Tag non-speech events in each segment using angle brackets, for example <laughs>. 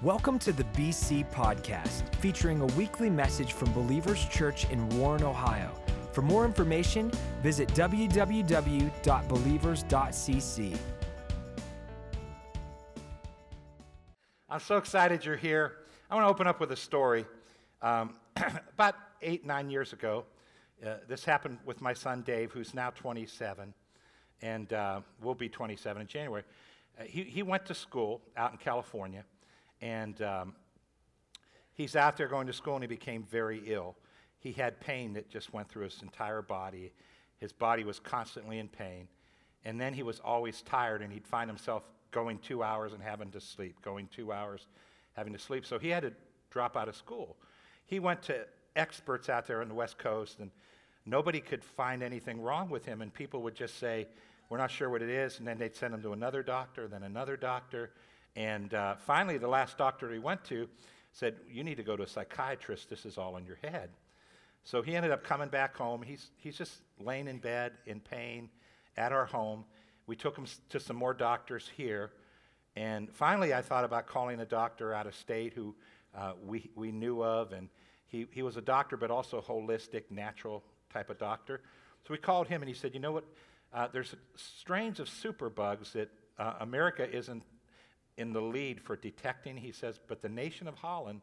Welcome to the BC Podcast, featuring a weekly message from Believers Church in Warren, Ohio. For more information, visit www.believers.cc. I'm so excited you're here. I want to open up with a story. Um, <clears throat> about eight, nine years ago, uh, this happened with my son Dave, who's now 27, and uh, will be 27 in January. Uh, he, he went to school out in California, and um, he's out there going to school, and he became very ill. He had pain that just went through his entire body. His body was constantly in pain. And then he was always tired, and he'd find himself going two hours and having to sleep, going two hours, having to sleep. So he had to drop out of school. He went to experts out there on the West Coast, and nobody could find anything wrong with him. And people would just say, We're not sure what it is. And then they'd send him to another doctor, then another doctor. And uh, finally, the last doctor he went to said, You need to go to a psychiatrist. This is all in your head. So he ended up coming back home. He's, he's just laying in bed in pain at our home. We took him to some more doctors here. And finally, I thought about calling a doctor out of state who uh, we, we knew of. And he, he was a doctor, but also holistic, natural type of doctor. So we called him and he said, You know what? Uh, there's strains of superbugs that uh, America isn't in the lead for detecting. He says, but the nation of Holland,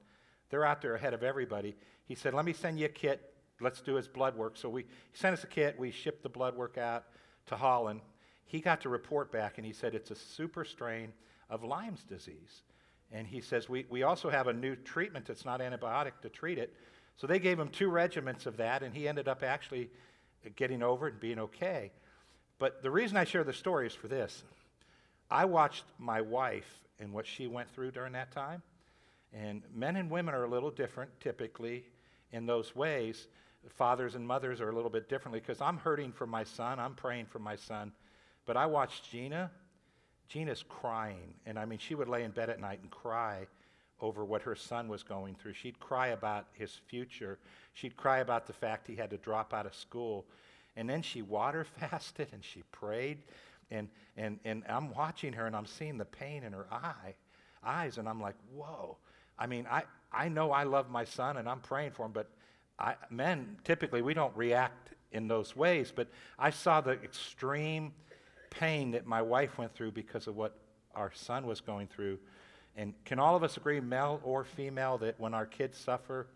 they're out there ahead of everybody. He said, Let me send you a kit. Let's do his blood work. So we, he sent us a kit. We shipped the blood work out to Holland. He got to report back and he said, It's a super strain of Lyme's disease. And he says, we, we also have a new treatment that's not antibiotic to treat it. So they gave him two regimens of that, and he ended up actually getting over it and being okay. But the reason I share the story is for this I watched my wife and what she went through during that time. And men and women are a little different typically in those ways. Fathers and mothers are a little bit differently because I'm hurting for my son, I'm praying for my son. But I watched Gina Gina's crying. And I mean, she would lay in bed at night and cry over what her son was going through. She'd cry about his future. She'd cry about the fact he had to drop out of school. And then she <laughs> water fasted and she prayed. And, and, and I'm watching her and I'm seeing the pain in her eye, eyes. And I'm like, whoa. I mean, I, I know I love my son and I'm praying for him, but I, men, typically, we don't react in those ways. But I saw the extreme pain that my wife went through because of what our son was going through. And can all of us agree, male or female, that when our kids suffer,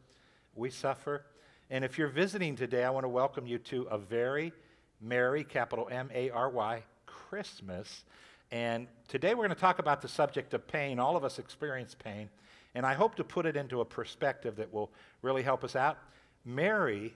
we suffer? And if you're visiting today, I want to welcome you to a very Merry, capital M A R Y, Christmas. And today we're going to talk about the subject of pain. All of us experience pain. And I hope to put it into a perspective that will really help us out. Mary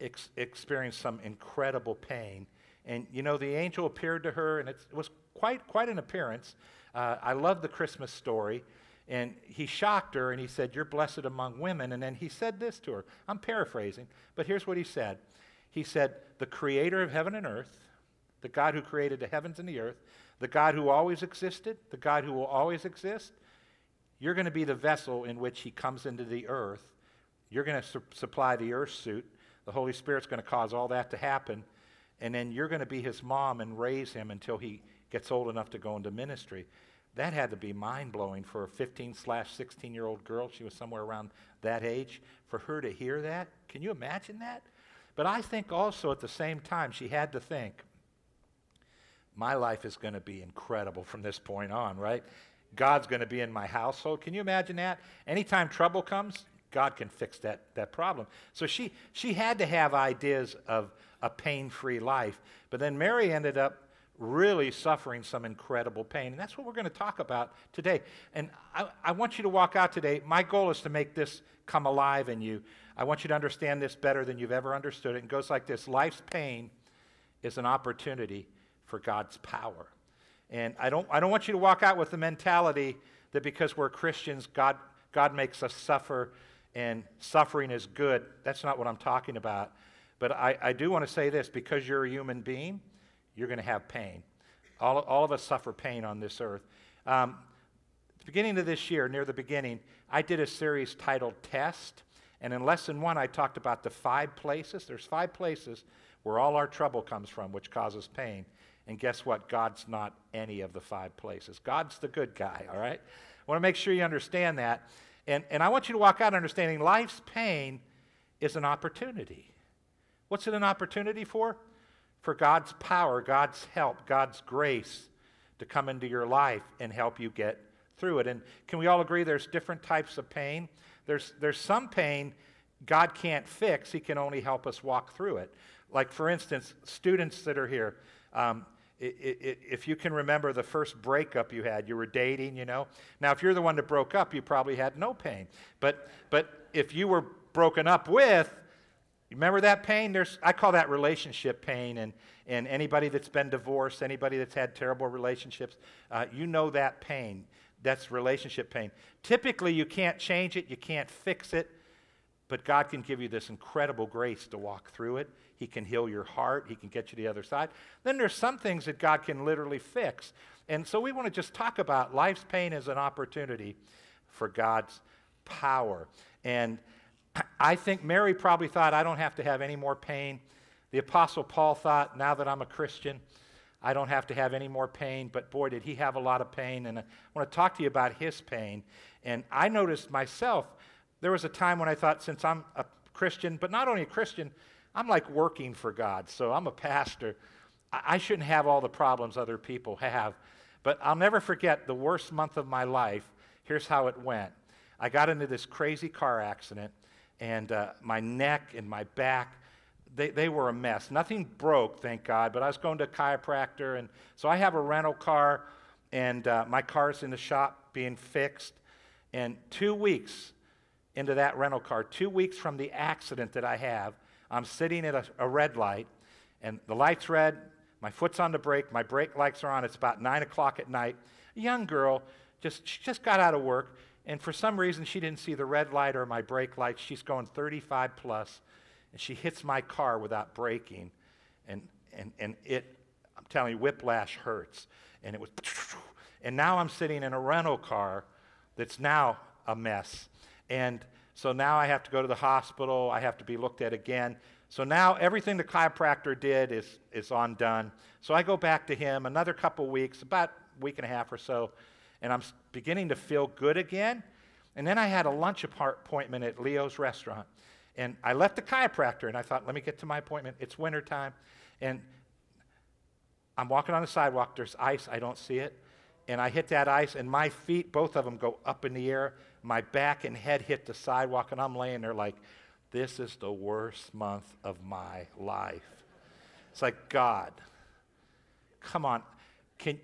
ex- experienced some incredible pain and you know, the angel appeared to her, and it was quite, quite an appearance. Uh, I love the Christmas story. And he shocked her and he said, You're blessed among women. And then he said this to her. I'm paraphrasing, but here's what he said He said, The creator of heaven and earth, the God who created the heavens and the earth, the God who always existed, the God who will always exist, you're going to be the vessel in which he comes into the earth. You're going to su- supply the earth suit. The Holy Spirit's going to cause all that to happen and then you're going to be his mom and raise him until he gets old enough to go into ministry. That had to be mind blowing for a 15 slash 16 year old girl. She was somewhere around that age. For her to hear that, can you imagine that? But I think also at the same time, she had to think, my life is going to be incredible from this point on, right? God's going to be in my household. Can you imagine that? Anytime trouble comes, God can fix that, that problem. So she, she had to have ideas of a pain free life. But then Mary ended up really suffering some incredible pain. And that's what we're going to talk about today. And I, I, want you to walk out today. My goal is to make this come alive in you. I want you to understand this better than you've ever understood it. It goes like this Life's pain is an opportunity for God's power. And I don't, I don't want you to walk out with the mentality that because we're Christians, God, God makes us suffer and suffering is good. That's not what I'm talking about. But I, I do want to say this because you're a human being, you're going to have pain. All, all of us suffer pain on this earth. Um, at the beginning of this year, near the beginning, I did a series titled Test. And in lesson one, I talked about the five places. There's five places where all our trouble comes from, which causes pain. And guess what? God's not any of the five places. God's the good guy, all right? I want to make sure you understand that. And, and I want you to walk out understanding life's pain is an opportunity. What's it an opportunity for? For God's power, God's help, God's grace to come into your life and help you get through it. And can we all agree there's different types of pain? There's, there's some pain God can't fix, He can only help us walk through it. Like, for instance, students that are here, um, if you can remember the first breakup you had, you were dating, you know. Now, if you're the one that broke up, you probably had no pain. But, but if you were broken up with, remember that pain? There's, I call that relationship pain. And, and anybody that's been divorced, anybody that's had terrible relationships, uh, you know that pain. That's relationship pain. Typically, you can't change it, you can't fix it, but God can give you this incredible grace to walk through it. He can heal your heart. He can get you to the other side. Then there's some things that God can literally fix. And so we want to just talk about life's pain as an opportunity for God's power. And <clears throat> I think Mary probably thought, I don't have to have any more pain. The Apostle Paul thought, now that I'm a Christian, I don't have to have any more pain. But boy, did he have a lot of pain. And I want to talk to you about his pain. And I noticed myself, there was a time when I thought, since I'm a Christian, but not only a Christian, I'm like working for God, so I'm a pastor. I shouldn't have all the problems other people have. But I'll never forget the worst month of my life. Here's how it went I got into this crazy car accident, and uh, my neck and my back, they, they were a mess. Nothing broke, thank God, but I was going to a chiropractor, and so I have a rental car, and uh, my car's in the shop being fixed. And two weeks into that rental car, two weeks from the accident that I have, I'm sitting at a, a red light, and the light's red. My foot's on the brake. My brake lights are on. It's about 9 o'clock at night. A young girl just, just got out of work, and for some reason she didn't see the red light or my brake light. She's going 35 plus, and she hits my car without braking. And, and, and it, I'm telling you, whiplash hurts. And it was, and now I'm sitting in a rental car that's now a mess. And so now I have to go to the hospital. I have to be looked at again. So now everything the chiropractor did is, is undone. So I go back to him another couple weeks, about a week and a half or so, and I'm beginning to feel good again. And then I had a lunch appointment at Leo's restaurant. And I left the chiropractor and I thought, let me get to my appointment. It's wintertime. And I'm walking on the sidewalk. There's ice. I don't see it. And I hit that ice, and my feet, both of them, go up in the air my back and head hit the sidewalk, and I'm laying there like, this is the worst month of my life. It's like, God, come on. Can,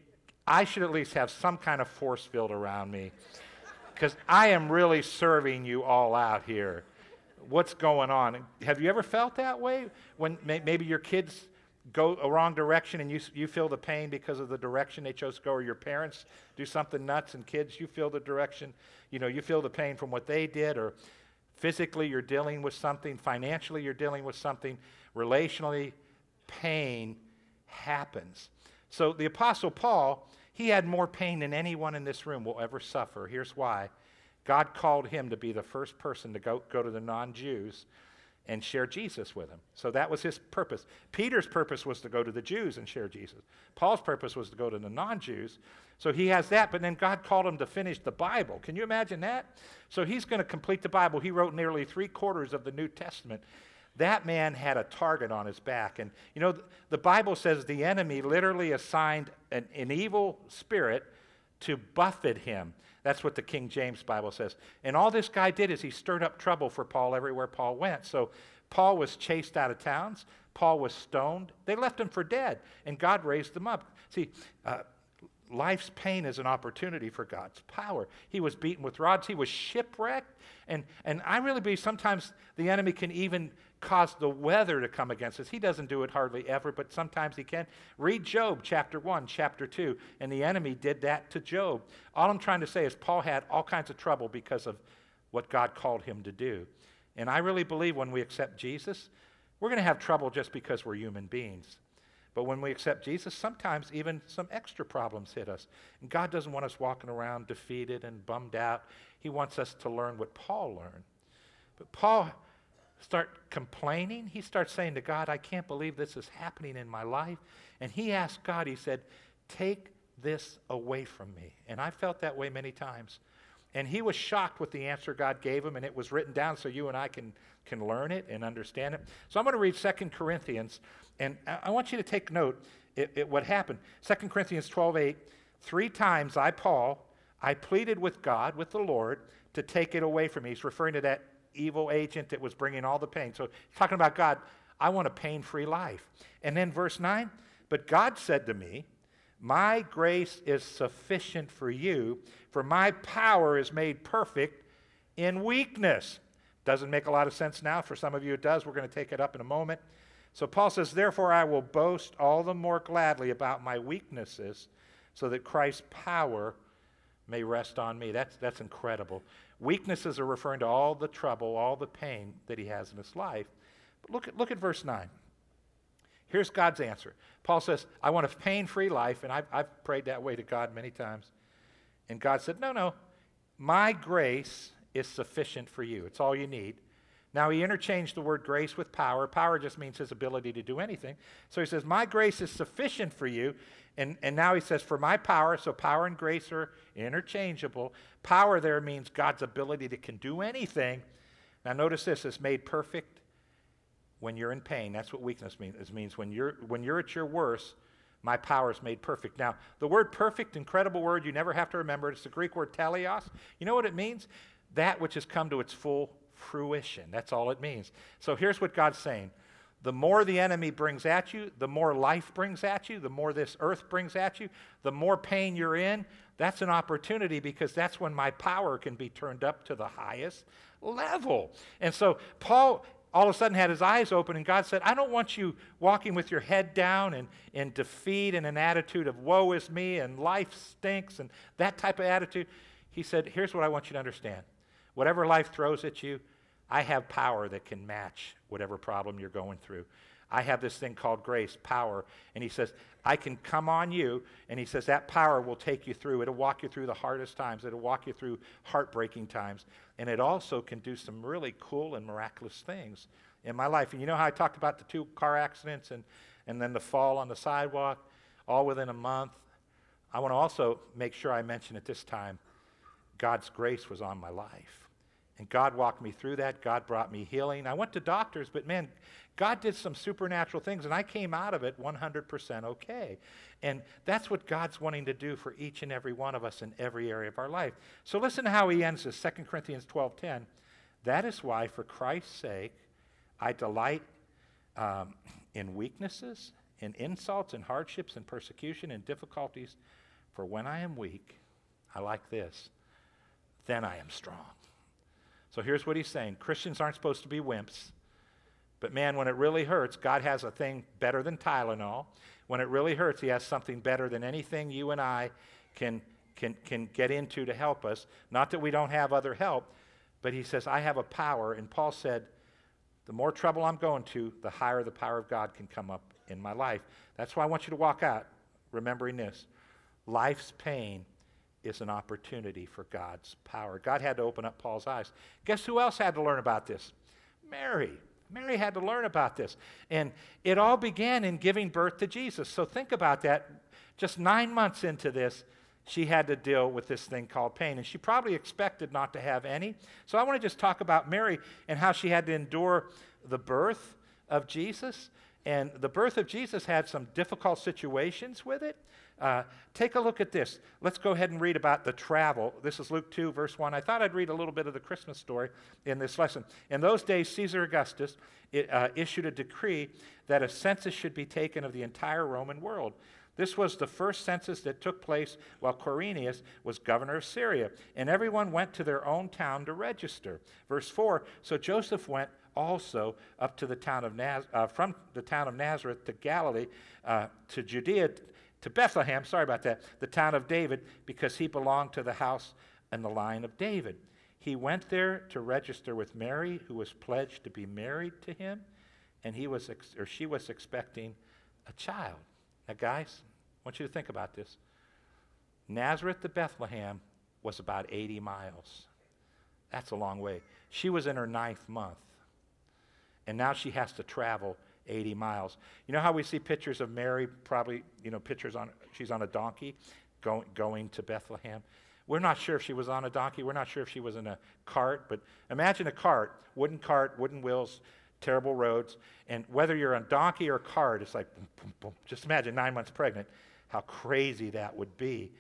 I should at least have some kind of force field around me because I am really serving you all out here. What's going on? Have you ever felt that way when may, maybe your kids go a wrong direction and you, you feel the pain because of the direction they chose to go, or your parents do something nuts and kids, you feel the direction, you know, you feel the pain from what they did, or physically you're dealing with something, financially you're dealing with something, relationally, pain happens. So the Apostle Paul, he had more pain than anyone in this room will ever suffer. Here's why God called him to be the first person to go, go to the non Jews and share Jesus with them. So that was his purpose. Peter's purpose was to go to the Jews and share Jesus. Paul's purpose was to go to the non Jews. So he has that, but then God called him to finish the Bible. Can you imagine that? So he's going to complete the Bible. He wrote nearly three quarters of the New Testament. That man had a target on his back. And you know, the Bible says the enemy literally assigned an, an evil spirit to buffet him. That's what the King James Bible says. And all this guy did is he stirred up trouble for Paul everywhere Paul went. So Paul was chased out of towns. Paul was stoned. They left him for dead, and God raised him up. See, uh, life's pain is an opportunity for God's power. He was beaten with rods. He was shipwrecked. And, and I really believe sometimes the enemy can even cause the weather to come against us. He doesn't do it hardly ever, but sometimes he can. Read Job chapter 1, chapter 2, and the enemy did that to Job. All I'm trying to say is Paul had all kinds of trouble because of what God called him to do. And I really believe when we accept Jesus, we're going to have trouble just because we're human beings. But when we accept Jesus, sometimes even some extra problems hit us. And God doesn't want us walking around defeated and bummed out. He wants us to learn what Paul learned. But Paul start complaining. He starts saying to God, I can't believe this is happening in my life. And he asked God, he said, Take this away from me. And I felt that way many times. And he was shocked with the answer God gave him, and it was written down so you and I can, can learn it and understand it. So I'm going to read 2 Corinthians, and I want you to take note it, it, what happened. 2 Corinthians 12 8, three times I, Paul, I pleaded with God, with the Lord, to take it away from me. He's referring to that evil agent that was bringing all the pain. So he's talking about God, I want a pain free life. And then verse 9, but God said to me, My grace is sufficient for you, for my power is made perfect in weakness. Doesn't make a lot of sense now. For some of you, it does. We're going to take it up in a moment. So Paul says, Therefore, I will boast all the more gladly about my weaknesses, so that Christ's power may rest on me. That's, that's incredible. Weaknesses are referring to all the trouble, all the pain that he has in his life. But look at, look at verse 9. Here's God's answer. Paul says, I want a pain free life, and I've, I've prayed that way to God many times. And God said, No, no, my grace is sufficient for you. It's all you need. Now, he interchanged the word grace with power. Power just means his ability to do anything. So he says, My grace is sufficient for you. And, and now he says, For my power, so power and grace are interchangeable. Power there means God's ability to can do anything. Now, notice this is made perfect when you're in pain. That's what weakness means. It means when you're, when you're at your worst, my power is made perfect. Now, the word perfect, incredible word, you never have to remember it. It's the Greek word teleos. You know what it means? That which has come to its full fruition. That's all it means. So here's what God's saying the more the enemy brings at you, the more life brings at you, the more this earth brings at you, the more pain you're in. That's an opportunity because that's when my power can be turned up to the highest level. And so Paul all of a sudden had his eyes open, and God said, I don't want you walking with your head down and in defeat and an attitude of woe is me and life stinks and that type of attitude. He said, Here's what I want you to understand whatever life throws at you, I have power that can match whatever problem you're going through. I have this thing called grace, power. And he says, I can come on you. And he says, that power will take you through. It'll walk you through the hardest times, it'll walk you through heartbreaking times. And it also can do some really cool and miraculous things in my life. And you know how I talked about the two car accidents and, and then the fall on the sidewalk, all within a month? I want to also make sure I mention at this time God's grace was on my life. And God walked me through that. God brought me healing. I went to doctors, but man, God did some supernatural things, and I came out of it 100% okay. And that's what God's wanting to do for each and every one of us in every area of our life. So listen to how he ends this 2 Corinthians 12:10. That is why, for Christ's sake, I delight um, in weaknesses, in insults, in hardships, in persecution, in difficulties. For when I am weak, I like this, then I am strong. So here's what he's saying Christians aren't supposed to be wimps. But man, when it really hurts, God has a thing better than Tylenol. When it really hurts, He has something better than anything you and I can, can, can get into to help us. Not that we don't have other help, but He says, I have a power. And Paul said, the more trouble I'm going to, the higher the power of God can come up in my life. That's why I want you to walk out remembering this. Life's pain is an opportunity for God's power. God had to open up Paul's eyes. Guess who else had to learn about this? Mary. Mary had to learn about this. And it all began in giving birth to Jesus. So think about that. Just nine months into this, she had to deal with this thing called pain. And she probably expected not to have any. So I want to just talk about Mary and how she had to endure the birth of Jesus. And the birth of Jesus had some difficult situations with it. Uh, take a look at this. Let's go ahead and read about the travel. This is Luke 2, verse 1. I thought I'd read a little bit of the Christmas story in this lesson. In those days, Caesar Augustus it, uh, issued a decree that a census should be taken of the entire Roman world. This was the first census that took place while Quirinius was governor of Syria, and everyone went to their own town to register. Verse 4 So Joseph went also up to the town of Naz- uh, from the town of Nazareth to Galilee, uh, to Judea to Bethlehem, sorry about that, the town of David, because he belonged to the house and the line of David. He went there to register with Mary, who was pledged to be married to him, and he was ex- or she was expecting a child. Now, guys, I want you to think about this. Nazareth to Bethlehem was about 80 miles. That's a long way. She was in her ninth month. and now she has to travel 80 miles. You know how we see pictures of Mary, probably, you know, pictures on, she's on a donkey going, going to Bethlehem. We're not sure if she was on a donkey. We're not sure if she was in a cart, but imagine a cart, wooden cart, wooden wheels, terrible roads. And whether you're on donkey or cart, it's like, boom, boom, boom. just imagine nine months pregnant, how crazy that would be.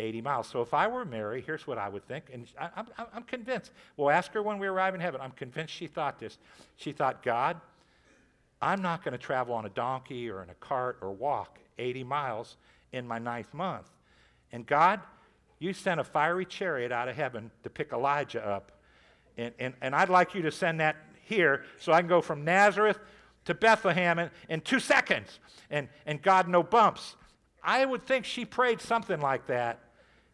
80 miles. So if I were Mary, here's what I would think, and I, am I'm convinced. We'll ask her when we arrive in heaven. I'm convinced she thought this. She thought, God, I'm not going to travel on a donkey or in a cart or walk 80 miles in my ninth month. And God, you sent a fiery chariot out of heaven to pick Elijah up. And, and, and I'd like you to send that here so I can go from Nazareth to Bethlehem in, in two seconds. And, and God, no bumps. I would think she prayed something like that.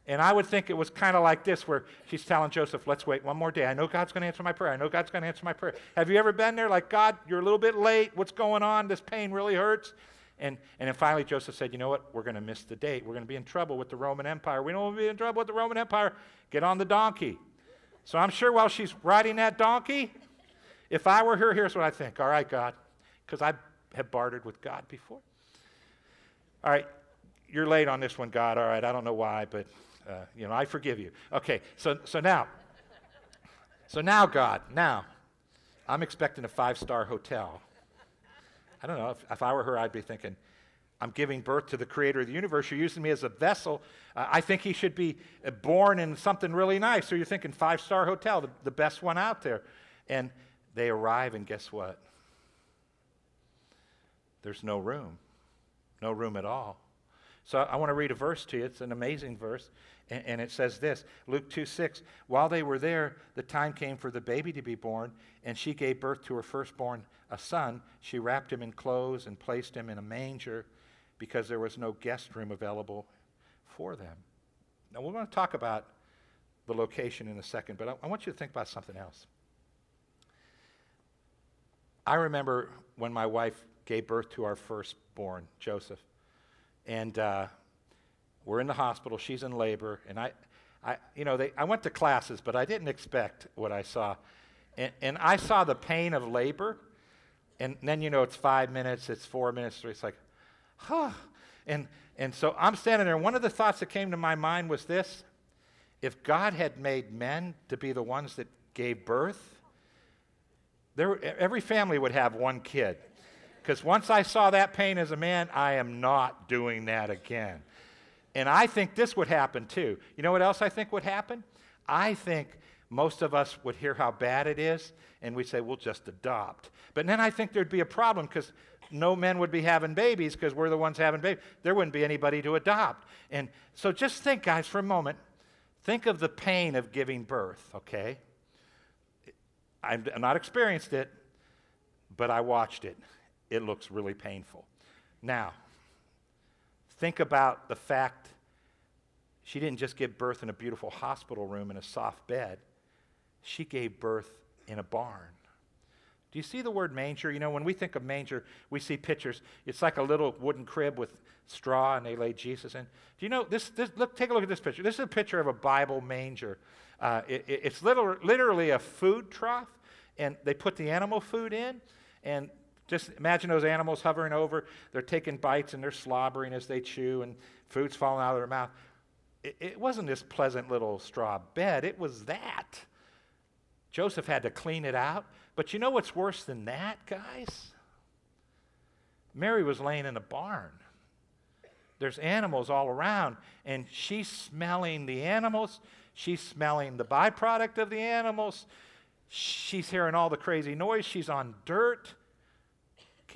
And I would think it was kind of like this, where she's telling Joseph, let's wait one more day. I know God's going to answer my prayer. I know God's going to answer my prayer. Have you ever been there? Like, God, you're a little bit late. What's going on? This pain really hurts. And, and then finally, Joseph said, You know what? We're going to miss the date. We're going to be in trouble with the Roman Empire. We don't want to be in trouble with the Roman Empire. Get on the donkey. So I'm sure while she's riding that donkey, if I were her, here's what I think. All right, God, because I have bartered with God before. All right, you're late on this one, God. All right, I don't know why, but uh, you know, I forgive you. Okay, so so now, so now, God, now, I'm expecting a five-star hotel. I don't know. If, if I were her, I'd be thinking, I'm giving birth to the creator of the universe. You're using me as a vessel. Uh, I think he should be uh, born in something really nice. So you're thinking five star hotel, the, the best one out there. And they arrive, and guess what? There's no room. No room at all. So I want to read a verse to you. It's an amazing verse. And, it says this Luke 2 6. While they were there, the time came for the baby to be born, and she gave birth to her firstborn, a son. She wrapped him in clothes and placed him in a manger because there was no guest room available for them. Now, we're going to talk about the location in a second, but I, I want you to think about something else. I remember when my wife gave birth to our firstborn, Joseph. And uh, we're in the hospital. She's in labor. And I, I you know, they, I went to classes, but I didn't expect what I saw. And, and I saw the pain of labor. And then, you know, it's five minutes, it's four minutes. It's like, huh. And, and so I'm standing there. And one of the thoughts that came to my mind was this if God had made men to be the ones that gave birth, there, every family would have one kid. Because once I saw that pain as a man, I am not doing that again. And I think this would happen too. You know what else I think would happen? I think most of us would hear how bad it is and we'd say, we'll just adopt. But then I think there'd be a problem because no men would be having babies because we're the ones having babies. There wouldn't be anybody to adopt. And so just think, guys, for a moment. Think of the pain of giving birth, okay? I've not experienced it, but I watched it it looks really painful. Now, think about the fact she didn't just give birth in a beautiful hospital room in a soft bed, she gave birth in a barn. Do you see the word manger? You know, when we think of manger, we see pictures. It's like a little wooden crib with straw, and they lay Jesus in. Do you know this? this look, take a look at this picture. This is a picture of a Bible manger. Uh, it, it's literally, literally a food trough, and they put the animal food in, and just imagine those animals hovering over. They're taking bites and they're slobbering as they chew, and food's falling out of their mouth. It, it wasn't this pleasant little straw bed, it was that. Joseph had to clean it out. But you know what's worse than that, guys? Mary was laying in a barn. There's animals all around, and she's smelling the animals. She's smelling the byproduct of the animals. She's hearing all the crazy noise. She's on dirt.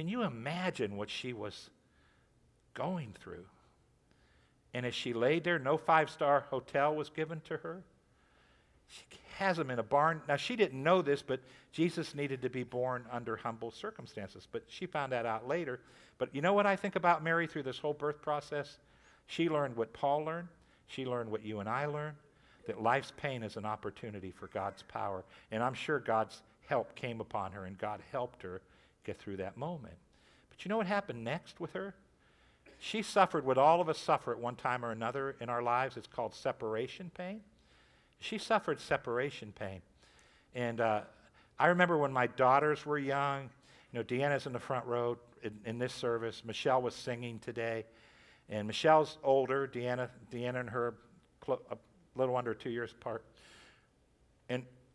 Can you imagine what she was going through? And as she laid there, no five star hotel was given to her. She has him in a barn. Now, she didn't know this, but Jesus needed to be born under humble circumstances. But she found that out later. But you know what I think about Mary through this whole birth process? She learned what Paul learned. She learned what you and I learned that life's pain is an opportunity for God's power. And I'm sure God's help came upon her, and God helped her get through that moment. But you know what happened next with her? She suffered what all of us suffer at one time or another in our lives. It's called separation pain. She suffered separation pain. And uh, I remember when my daughters were young, You know, Deanna's in the front row in, in this service. Michelle was singing today. And Michelle's older. Deanna, Deanna and her a little under two years apart.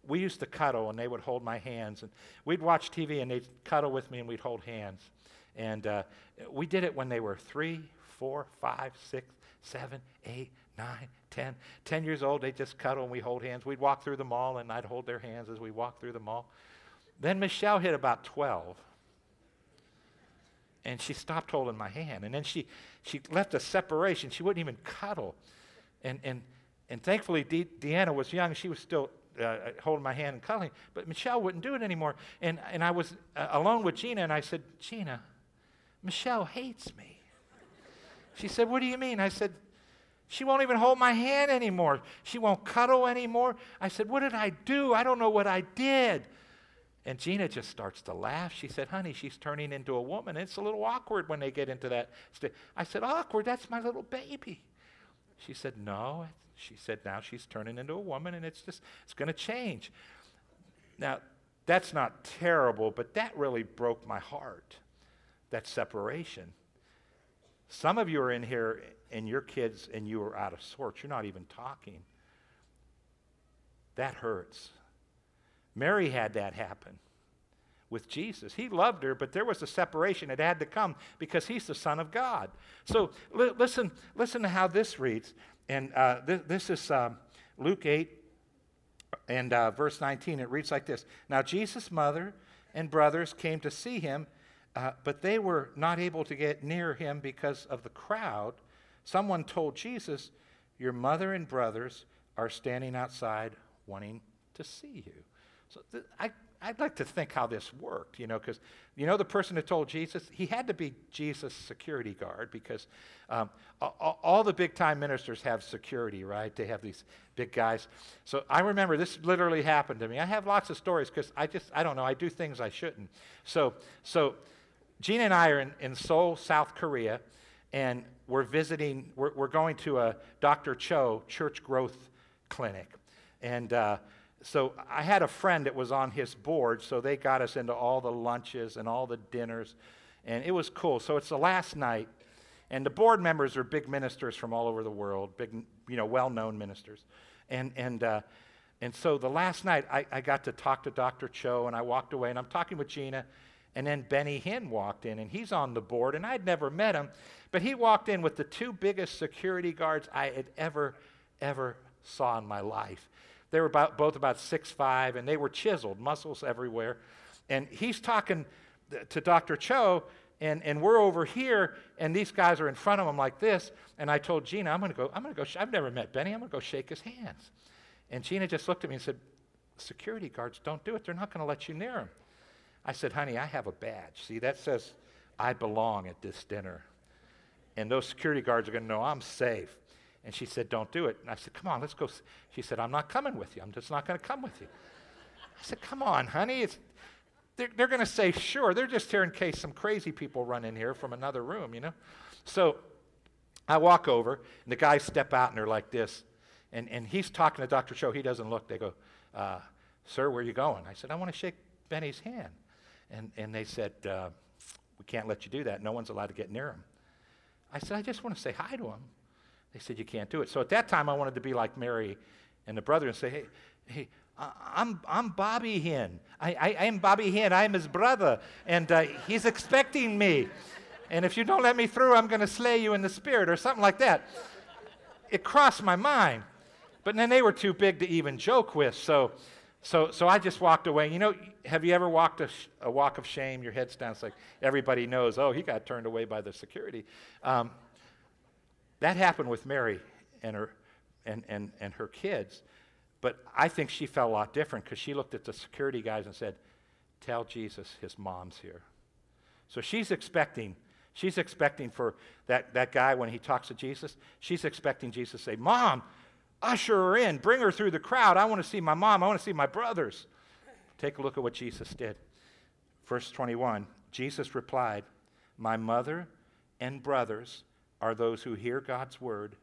We used to cuddle, and they would hold my hands. And we'd watch TV, and they'd cuddle with me, and we'd hold hands. And uh, we did it when they were three, four, five, six, seven, eight, nine, ten. Ten years old, they just cuddle and we hold hands. We'd walk through the mall and I'd hold their hands as we walked through the mall. Then Michelle hit about 12. And she stopped holding my hand. And then she, she left a separation. She wouldn't even cuddle. And, and, and thankfully, De- Deanna was young. She was still uh, holding my hand and cuddling. But Michelle wouldn't do it anymore. And, and I was uh, alone with Gina, and I said, Gina, Michelle hates me. She said, What do you mean? I said, She won't even hold my hand anymore. She won't cuddle anymore. I said, What did I do? I don't know what I did. And Gina just starts to laugh. She said, Honey, she's turning into a woman. It's a little awkward when they get into that. I said, Awkward? That's my little baby. She said, No. She said, Now she's turning into a woman and it's just, it's going to change. Now, that's not terrible, but that really broke my heart, that separation. Some of you are in here and your kids and you are out of sorts. You're not even talking. That hurts. Mary had that happen with Jesus. He loved her, but there was a separation. It had to come because he's the Son of God. So li- listen, listen to how this reads. And uh, th- this is uh, Luke 8 and uh, verse 19. It reads like this Now Jesus' mother and brothers came to see him, uh, but they were not able to get near him because of the crowd. Someone told Jesus, Your mother and brothers are standing outside wanting to see you. So th- I, I'd like to think how this worked, you know, because you know the person who told Jesus, he had to be Jesus' security guard because um, all, all, the big time ministers have security, right? They have these big guys. So I remember this literally happened to me. I have lots of stories because I just, I don't know, I do things I shouldn't. So, so Gina and I are in, in Seoul, South Korea, and we're visiting, we're, we're going to a Dr. Cho church growth clinic. And uh, so I had a friend that was on his board, so they got us into all the lunches and all the dinners, and it was cool. So it's the last night, and the board members are big ministers from all over the world, big, you know, well-known ministers, and and uh, and so the last night I, I got to talk to Dr. Cho, and I walked away, and I'm talking with Gina, and then Benny Hinn walked in, and he's on the board, and I'd never met him, but he walked in with the two biggest security guards I had ever ever saw in my life. They were about, both about six five, and they were chiseled, muscles everywhere. And he's talking to Dr. Cho, and, and we're over here, and these guys are in front of him like this. And I told Gina, I'm going to go, I'm going to go, sh- I've never met Benny, I'm going to go shake his hands. And Gina just looked at me and said, Security guards don't do it. They're not going to let you near him. I said, Honey, I have a badge. See, that says I belong at this dinner. And those security guards are going to know I'm safe. And she said, Don't do it. And I said, Come on, let's go. She said, I'm not coming with you. I'm just not going to come with you. I said, Come on, honey. It's, they're, they're going to say, Sure. They're just here in case some crazy people run in here from another room, you know? So I walk over, and the guys step out, and they're like this. And, and he's talking to Dr. Cho. He doesn't look. They go, uh, Sir, where are you going? I said, I want to shake Benny's hand. And, and they said, uh, We can't let you do that. No one's allowed to get near him. I said, I just want to say hi to him. They said, You can't do it. So at that time, I wanted to be like Mary and the brother and say, Hey, hey, I'm, I'm Bobby Hinn. I, I, am Bobby Hinn. I'm his brother. And uh, he's expecting me. And if you don't let me through, I'm going to slay you in the spirit or something like that. It crossed my mind. But then they were too big to even joke with. So, so, so I just walked away. You know, have you ever walked a, sh- a walk of shame? Your head's down. It's like everybody knows, oh, he got turned away by the security. Um, that happened with Mary and her, and, and, and her kids. But I think she felt a lot different because she looked at the security guys and said, Tell Jesus his mom's here. So she's expecting, she's expecting for that, that guy when he talks to Jesus, she's expecting Jesus to say, Mom, usher her in, bring her through the crowd. I want to see my mom, I want to see my brothers. Take a look at what Jesus did. Verse 21 Jesus replied, My mother and brothers are those who hear God's word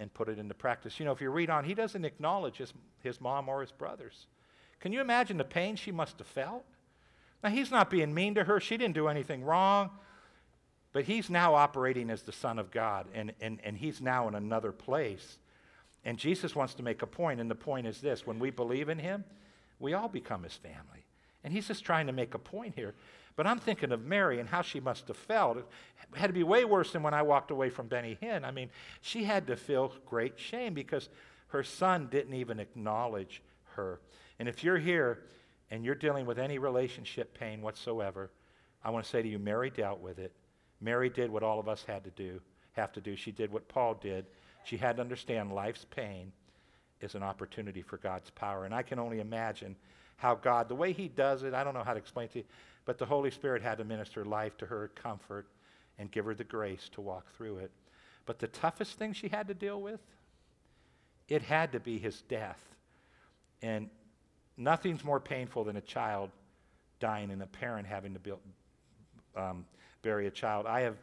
and put it into practice. You know, if you read on, he doesn't acknowledge his, his mom or his brothers. Can you imagine the pain she must have felt? Now, he's not being mean to her. She didn't do anything wrong. But he's now operating as the Son of God, and, and, and he's now in another place. And Jesus wants to make a point, and the point is this when we believe in him, we all become his family. And he's just trying to make a point here. But I'm thinking of Mary and how she must have felt. It had to be way worse than when I walked away from Benny Hinn. I mean, she had to feel great shame because her son didn't even acknowledge her. And if you're here and you're dealing with any relationship pain whatsoever, I want to say to you, Mary dealt with it. Mary did what all of us had to do, have to do. She did what Paul did. She had to understand life's pain is an opportunity for God's power. And I can only imagine how God, the way He does it, I don't know how to explain it to you, but the Holy Spirit had to minister life to her, comfort, and give her the grace to walk through it. But the toughest thing she had to deal with, it had to be his death. And nothing's more painful than a child dying and a parent having to build, um, bury a child. I have,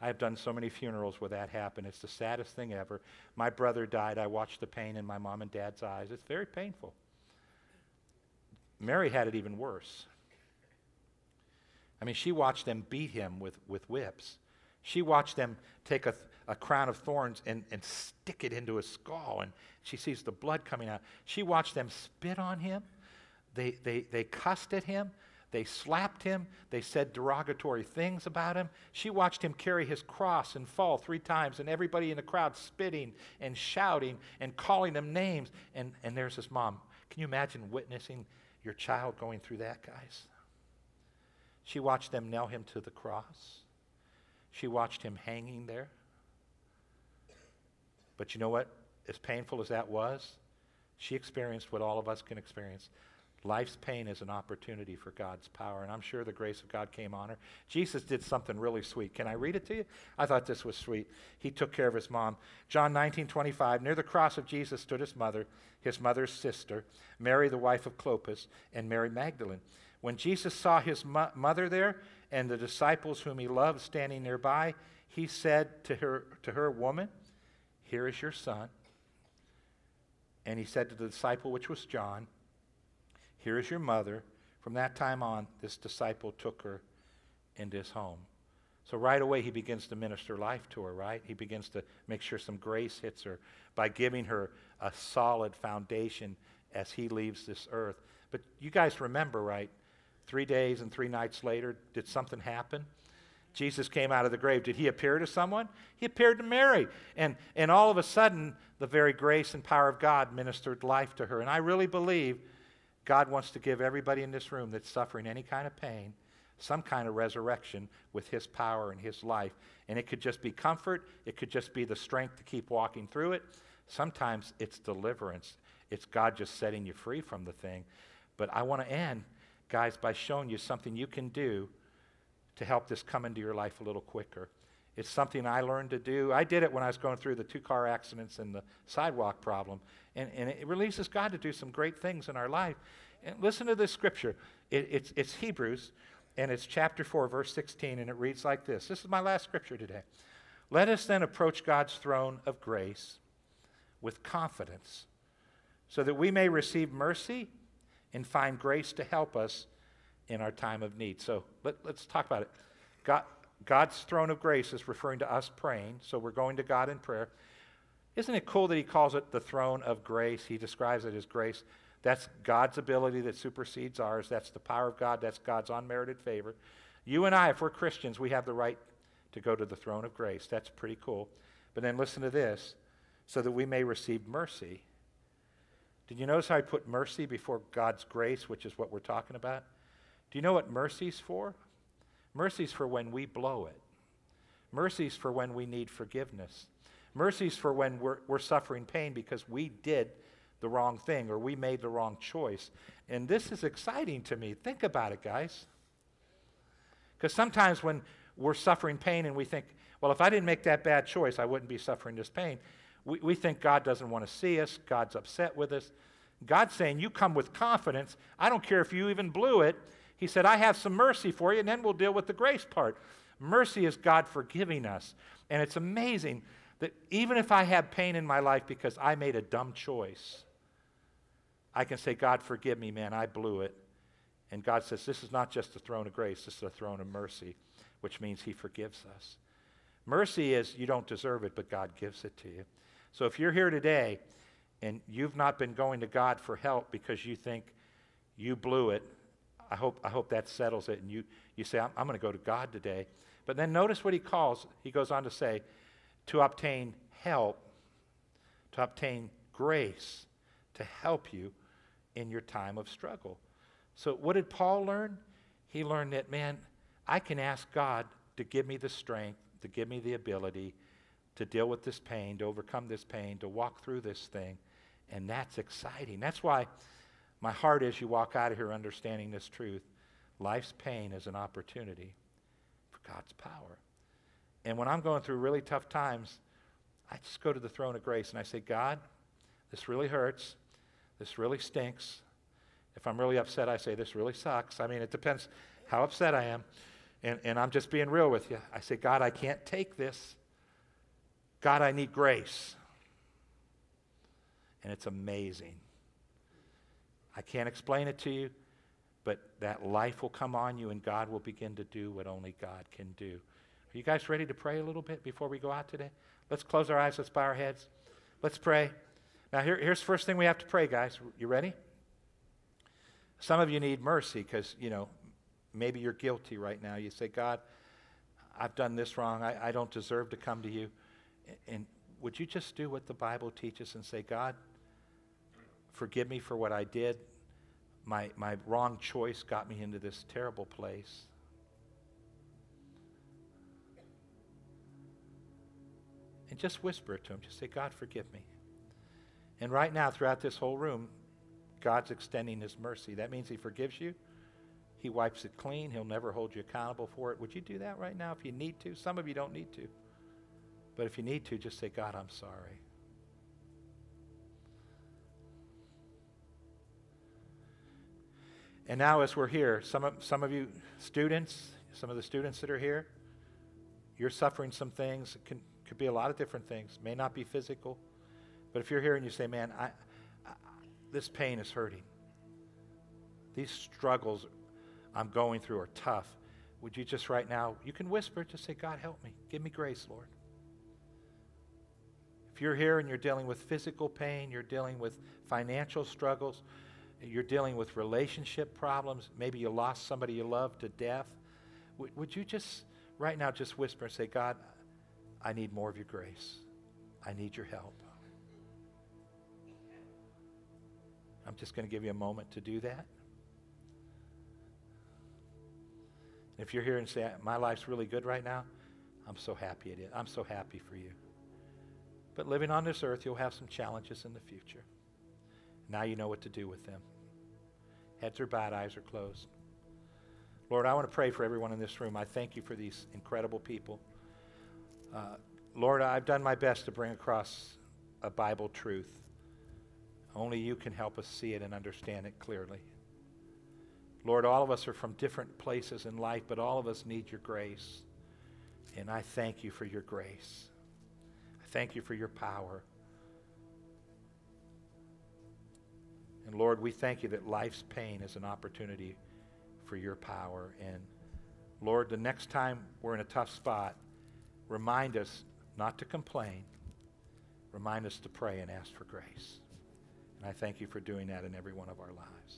I have done so many funerals where that happened. It's the saddest thing ever. My brother died. I watched the pain in my mom and dad's eyes. It's very painful. Mary had it even worse. I mean, she watched them beat him with, with whips. She watched them take a, a crown of thorns and, and stick it into his skull, and she sees the blood coming out. She watched them spit on him. They, they, they cussed at him. They slapped him. They said derogatory things about him. She watched him carry his cross and fall three times, and everybody in the crowd spitting and shouting and calling him names. And, and there's his mom. Can you imagine witnessing your child going through that, guys? She watched them nail him to the cross. She watched him hanging there. But you know what? As painful as that was, she experienced what all of us can experience Life's pain is an opportunity for God's power, and I'm sure the grace of God came on her. Jesus did something really sweet. Can I read it to you? I thought this was sweet. He took care of his mom. John 19, 25. Near the cross of Jesus stood his mother, his mother's sister, Mary, the wife of Clopas, and Mary Magdalene. When Jesus saw his mo- mother there and the disciples whom he loved standing nearby, he said to her, to her, Woman, here is your son. And he said to the disciple, which was John, here is your mother. From that time on, this disciple took her into his home. So right away, he begins to minister life to her, right? He begins to make sure some grace hits her by giving her a solid foundation as he leaves this earth. But you guys remember, right? Three days and three nights later, did something happen? Jesus came out of the grave. Did he appear to someone? He appeared to Mary. And, and all of a sudden, the very grace and power of God ministered life to her. And I really believe God wants to give everybody in this room that's suffering any kind of pain some kind of resurrection with His power and His life. And it could just be comfort, it could just be the strength to keep walking through it. Sometimes it's deliverance, it's God just setting you free from the thing. But I want to end, guys, by showing you something you can do to help this come into your life a little quicker. It's something I learned to do. I did it when I was going through the two car accidents and the sidewalk problem. And, and it releases God to do some great things in our life. And listen to this scripture. It, it's, it's Hebrews, and it's chapter 4, verse 16, and it reads like this. This is my last scripture today. Let us then approach God's throne of grace with confidence, so that we may receive mercy and find grace to help us in our time of need. So let, us talk about it. God, God's throne of grace is referring to us praying, so we're going to God in prayer. Isn't it cool that he calls it the throne of grace? He describes it as grace. That's God's ability that supersedes ours. That's the power of God. That's God's unmerited favor. You and I, if we're Christians, we have the right to go to the throne of grace. That's pretty cool. But then listen to this so that we may receive mercy. Did you notice how I put mercy before God's grace, which is what we're talking about? Do you know what mercy's for? Mercy's for when we blow it. Mercy's for when we need forgiveness. Mercy's for when we're, we're suffering pain because we did the wrong thing or we made the wrong choice. And this is exciting to me. Think about it, guys. Because sometimes when we're suffering pain and we think, well, if I didn't make that bad choice, I wouldn't be suffering this pain. We, we think God doesn't want to see us, God's upset with us. God's saying, You come with confidence. I don't care if you even blew it. He said, I have some mercy for you, and then we'll deal with the grace part. Mercy is God forgiving us. And it's amazing that even if I have pain in my life because I made a dumb choice, I can say, God, forgive me, man, I blew it. And God says, This is not just a throne of grace, this is a throne of mercy, which means He forgives us. Mercy is you don't deserve it, but God gives it to you. So if you're here today and you've not been going to God for help because you think you blew it, I hope, I hope that settles it. And you, you say, I'm, I'm going to go to God today. But then notice what he calls, he goes on to say, to obtain help, to obtain grace, to help you in your time of struggle. So, what did Paul learn? He learned that, man, I can ask God to give me the strength, to give me the ability to deal with this pain, to overcome this pain, to walk through this thing. And that's exciting. That's why my heart is you walk out of here understanding this truth. Life's pain is an opportunity for God's power. And when I'm going through really tough times, I just go to the throne of grace and I say, God, this really hurts. This really stinks. If I'm really upset, I say, This really sucks. I mean, it depends how upset I am. And, and I'm just being real with you. I say, God, I can't take this. God, I need grace. And it's amazing. I can't explain it to you, but that life will come on you and God will begin to do what only God can do. Are you guys ready to pray a little bit before we go out today? Let's close our eyes, let's bow our heads. Let's pray. Now, here, here's the first thing we have to pray, guys. You ready? Some of you need mercy because, you know, maybe you're guilty right now. You say, God, I've done this wrong. I, I don't deserve to come to you. And would you just do what the Bible teaches and say, God, forgive me for what I did? My, my wrong choice got me into this terrible place. And just whisper it to him. Just say, God, forgive me. And right now, throughout this whole room, God's extending his mercy. That means he forgives you. He wipes it clean. He'll never hold you accountable for it. Would you do that right now if you need to? Some of you don't need to. But if you need to, just say, God, I'm sorry. And now, as we're here, some of, some of you students, some of the students that are here, you're suffering some things. It can, could be a lot of different things. May not be physical. But if you're here and you say, man, I, I, this pain is hurting, these struggles I'm going through are tough, would you just right now, you can whisper, just say, God, help me. Give me grace, Lord. If you're here and you're dealing with physical pain, you're dealing with financial struggles, you're dealing with relationship problems, maybe you lost somebody you love to death, would, would you just right now just whisper and say, God, I need more of your grace. I need your help. I'm just going to give you a moment to do that. If you're here and say, My life's really good right now, I'm so happy it is. I'm so happy for you. But living on this earth, you'll have some challenges in the future. Now you know what to do with them. Heads are bowed, eyes are closed. Lord, I want to pray for everyone in this room. I thank you for these incredible people. Uh, Lord, I've done my best to bring across a Bible truth. Only you can help us see it and understand it clearly. Lord, all of us are from different places in life, but all of us need your grace. And I thank you for your grace. Thank you for your power. And Lord, we thank you that life's pain is an opportunity for your power. And Lord, the next time we're in a tough spot, remind us not to complain. Remind us to pray and ask for grace. And I thank you for doing that in every one of our lives.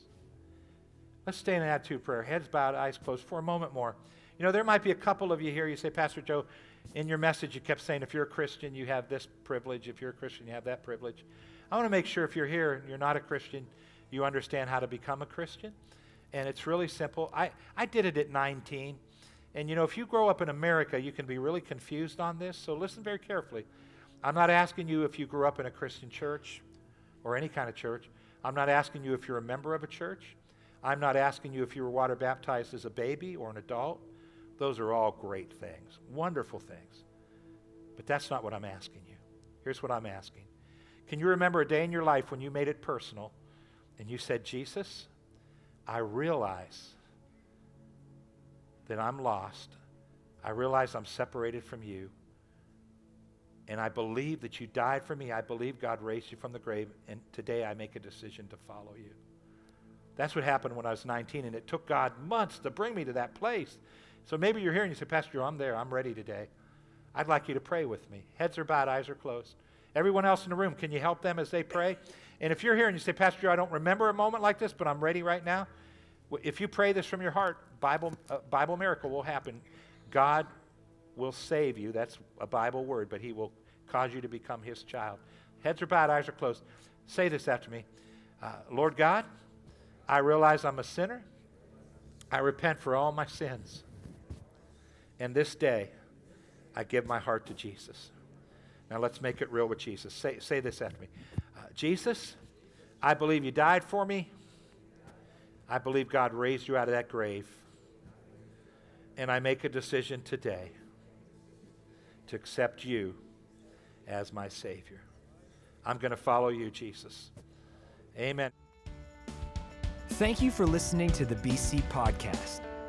Let's stay in an attitude prayer. Heads bowed, eyes closed for a moment more. You know, there might be a couple of you here. You say, Pastor Joe, in your message, you kept saying, if you're a Christian, you have this privilege. If you're a Christian, you have that privilege. I want to make sure if you're here and you're not a Christian, you understand how to become a Christian. And it's really simple. I, I did it at 19. And you know, if you grow up in America, you can be really confused on this. So listen very carefully. I'm not asking you if you grew up in a Christian church or any kind of church. I'm not asking you if you're a member of a church. I'm not asking you if you were water baptized as a baby or an adult. Those are all great things, wonderful things. But that's not what I'm asking you. Here's what I'm asking Can you remember a day in your life when you made it personal and you said, Jesus, I realize that I'm lost. I realize I'm separated from you. And I believe that you died for me. I believe God raised you from the grave. And today I make a decision to follow you. That's what happened when I was 19, and it took God months to bring me to that place. So maybe you're here and you say, Pastor I'm there. I'm ready today. I'd like you to pray with me. Heads are bowed, eyes are closed. Everyone else in the room, can you help them as they pray? And if you're here and you say, Pastor I don't remember a moment like this, but I'm ready right now, if you pray this from your heart, Bible, uh, Bible miracle will happen. God will save you. That's a Bible word, but He will cause you to become His child. Heads are bowed, eyes are closed. Say this after me uh, Lord God, I realize I'm a sinner. I repent for all my sins. And this day, I give my heart to Jesus. Now let's make it real with Jesus. Say, say this after me uh, Jesus, I believe you died for me. I believe God raised you out of that grave. And I make a decision today to accept you as my Savior. I'm going to follow you, Jesus. Amen. Thank you for listening to the BC Podcast.